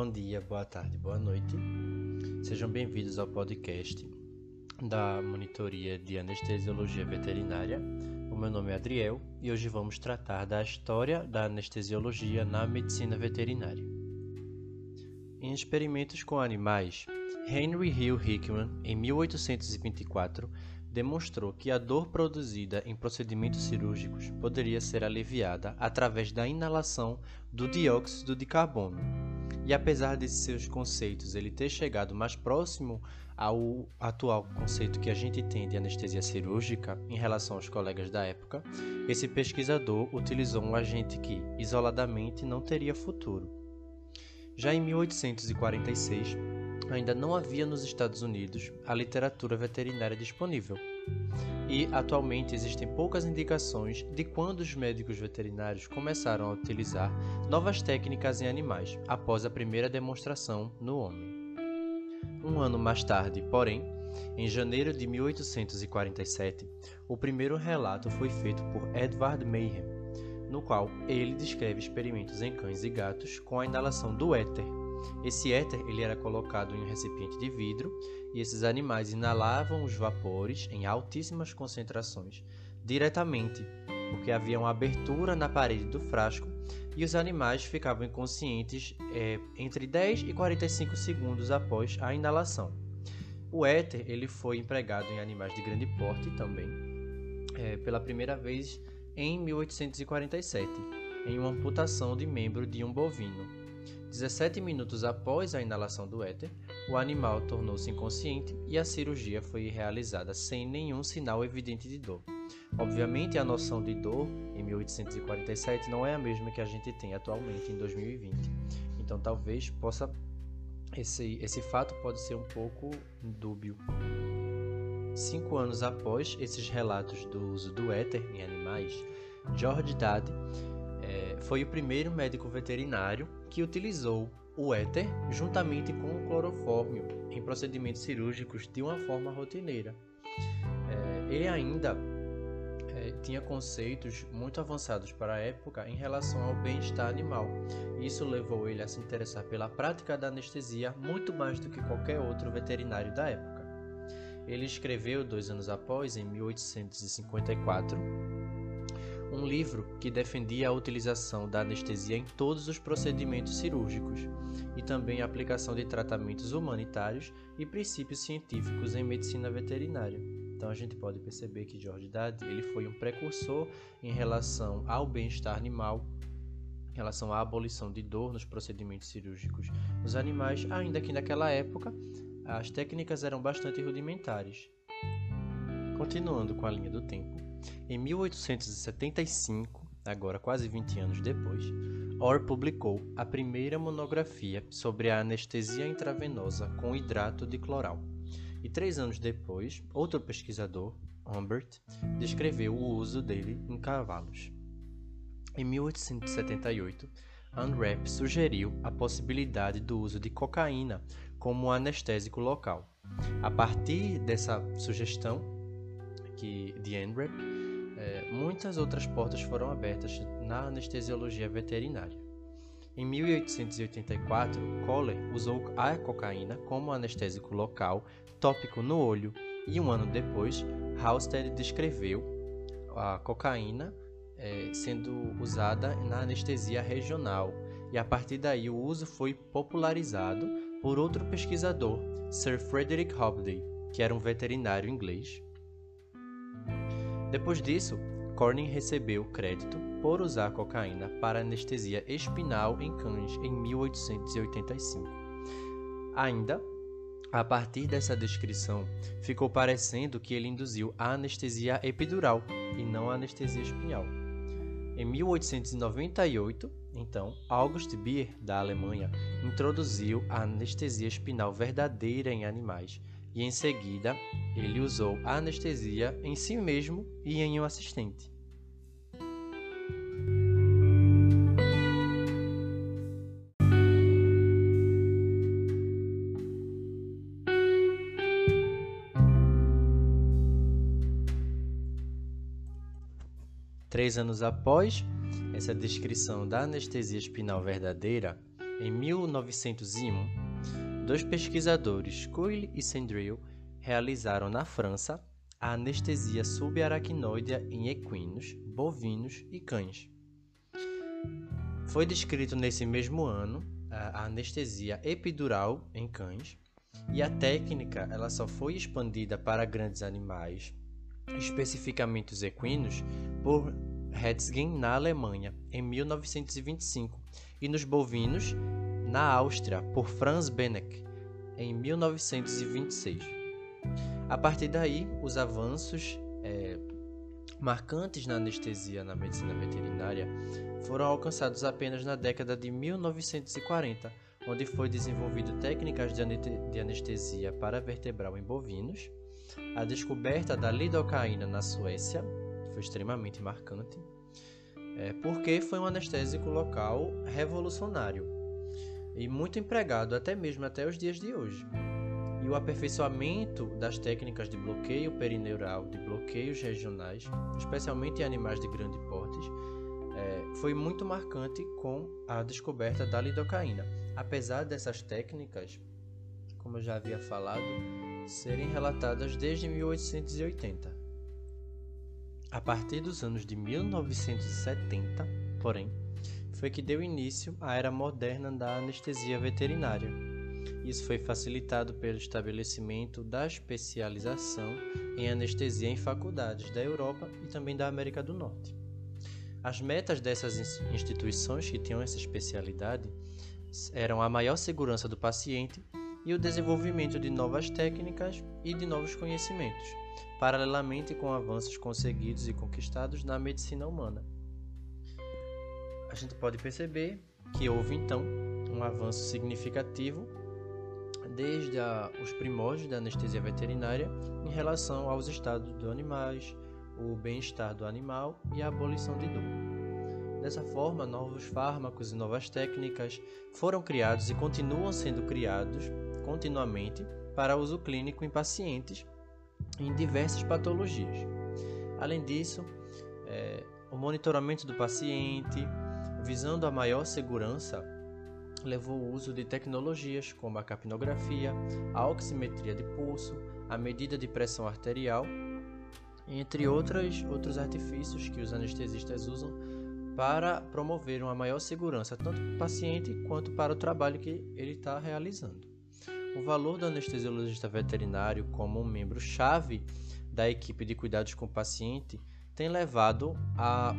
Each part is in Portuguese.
Bom dia, boa tarde, boa noite. Sejam bem-vindos ao podcast da Monitoria de Anestesiologia Veterinária. O meu nome é Adriel e hoje vamos tratar da história da anestesiologia na medicina veterinária. Em experimentos com animais, Henry Hill Hickman, em 1824, demonstrou que a dor produzida em procedimentos cirúrgicos poderia ser aliviada através da inalação do dióxido de carbono. E apesar de seus conceitos ele ter chegado mais próximo ao atual conceito que a gente tem de anestesia cirúrgica em relação aos colegas da época, esse pesquisador utilizou um agente que, isoladamente, não teria futuro. Já em 1846, ainda não havia nos Estados Unidos a literatura veterinária disponível. E atualmente existem poucas indicações de quando os médicos veterinários começaram a utilizar novas técnicas em animais após a primeira demonstração no homem. Um ano mais tarde, porém, em janeiro de 1847, o primeiro relato foi feito por Edward Mayhem, no qual ele descreve experimentos em cães e gatos com a inalação do éter esse éter ele era colocado em um recipiente de vidro e esses animais inalavam os vapores em altíssimas concentrações diretamente, porque havia uma abertura na parede do frasco e os animais ficavam inconscientes é, entre 10 e 45 segundos após a inalação. O éter ele foi empregado em animais de grande porte também, é, pela primeira vez em 1847, em uma amputação de membro de um bovino. 17 minutos após a inalação do éter, o animal tornou-se inconsciente e a cirurgia foi realizada sem nenhum sinal evidente de dor. Obviamente, a noção de dor em 1847 não é a mesma que a gente tem atualmente em 2020. Então, talvez possa esse, esse fato pode ser um pouco dúbio. Cinco anos após esses relatos do uso do éter em animais, George Dade foi o primeiro médico veterinário que utilizou o éter juntamente com o clorofórmio em procedimentos cirúrgicos de uma forma rotineira. É, ele ainda é, tinha conceitos muito avançados para a época em relação ao bem-estar animal. Isso levou ele a se interessar pela prática da anestesia muito mais do que qualquer outro veterinário da época. Ele escreveu dois anos após, em 1854, um livro que defendia a utilização da anestesia em todos os procedimentos cirúrgicos e também a aplicação de tratamentos humanitários e princípios científicos em medicina veterinária. Então a gente pode perceber que George Dade ele foi um precursor em relação ao bem-estar animal, em relação à abolição de dor nos procedimentos cirúrgicos nos animais, ainda que naquela época as técnicas eram bastante rudimentares. Continuando com a linha do tempo, em 1875, agora quase 20 anos depois, Orr publicou a primeira monografia sobre a anestesia intravenosa com hidrato de cloral. E três anos depois, outro pesquisador, Humbert, descreveu o uso dele em cavalos. Em 1878, Unrap sugeriu a possibilidade do uso de cocaína como anestésico local. A partir dessa sugestão que de Unrap, é, muitas outras portas foram abertas na anestesiologia veterinária. Em 1884, Kohler usou a cocaína como anestésico local, tópico no olho, e um ano depois, Halsted descreveu a cocaína é, sendo usada na anestesia regional, e a partir daí o uso foi popularizado por outro pesquisador, Sir Frederick Hobday, que era um veterinário inglês. Depois disso, Corning recebeu crédito por usar cocaína para anestesia espinal em cães em 1885. Ainda, a partir dessa descrição, ficou parecendo que ele induziu a anestesia epidural e não a anestesia espinhal. Em 1898, então, August Bier, da Alemanha, introduziu a anestesia espinal verdadeira em animais e em seguida ele usou a anestesia em si mesmo e em um assistente. Três anos após essa descrição da anestesia espinal verdadeira, Em 1901, dois pesquisadores, Coyle e Sandrill, realizaram na França a anestesia subaracnoidea em equinos, bovinos e cães. Foi descrito nesse mesmo ano a anestesia epidural em cães e a técnica ela só foi expandida para grandes animais, especificamente os equinos, por Hetzgen na Alemanha em 1925 e nos bovinos na Áustria por Franz Benneck em 1926. A partir daí, os avanços é, marcantes na anestesia na medicina veterinária foram alcançados apenas na década de 1940, onde foi desenvolvido técnicas de anestesia para vertebral em bovinos, a descoberta da lidocaína na Suécia, foi extremamente marcante, é, porque foi um anestésico local revolucionário e muito empregado até mesmo até os dias de hoje. E o aperfeiçoamento das técnicas de bloqueio perineural, de bloqueios regionais, especialmente em animais de grande porte, é, foi muito marcante com a descoberta da lidocaína. Apesar dessas técnicas, como eu já havia falado, serem relatadas desde 1880. A partir dos anos de 1970, porém, foi que deu início à era moderna da anestesia veterinária. Isso foi facilitado pelo estabelecimento da especialização em anestesia em faculdades da Europa e também da América do Norte. As metas dessas instituições que tinham essa especialidade eram a maior segurança do paciente e o desenvolvimento de novas técnicas e de novos conhecimentos, paralelamente com avanços conseguidos e conquistados na medicina humana. A gente pode perceber que houve então um avanço significativo desde a, os primórdios da anestesia veterinária em relação aos estados dos animais, o bem-estar do animal e a abolição de dor. Dessa forma, novos fármacos e novas técnicas foram criados e continuam sendo criados continuamente para uso clínico em pacientes em diversas patologias. Além disso, é, o monitoramento do paciente, visando a maior segurança, levou o uso de tecnologias como a capnografia, a oximetria de pulso, a medida de pressão arterial, entre outras, outros artifícios que os anestesistas usam para promover uma maior segurança tanto para o paciente quanto para o trabalho que ele está realizando. O valor do anestesiologista veterinário como um membro-chave da equipe de cuidados com o paciente tem levado a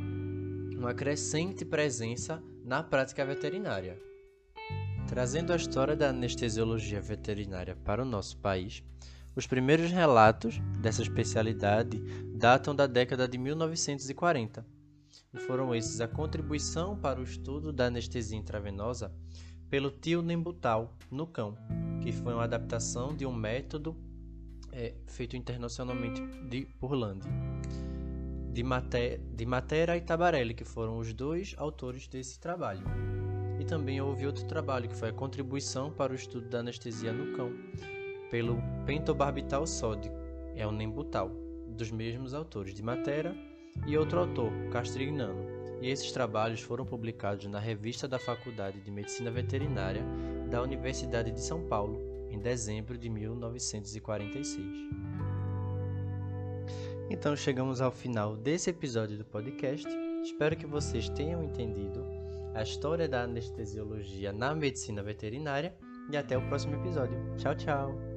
uma crescente presença na prática veterinária. Trazendo a história da anestesiologia veterinária para o nosso país, os primeiros relatos dessa especialidade datam da década de 1940 e foram esses a contribuição para o estudo da anestesia intravenosa pelo tio Nembutal no cão, que foi uma adaptação de um método é, feito internacionalmente de, por Lande, de, Mate, de Matera e Tabarelli, que foram os dois autores desse trabalho. E também houve outro trabalho, que foi a contribuição para o estudo da anestesia no cão, pelo pentobarbital sódico, é o Nembutal, dos mesmos autores, de Matera e outro autor, Castrignano. E esses trabalhos foram publicados na Revista da Faculdade de Medicina Veterinária da Universidade de São Paulo, em dezembro de 1946. Então chegamos ao final desse episódio do podcast. Espero que vocês tenham entendido a história da anestesiologia na medicina veterinária e até o próximo episódio. Tchau, tchau!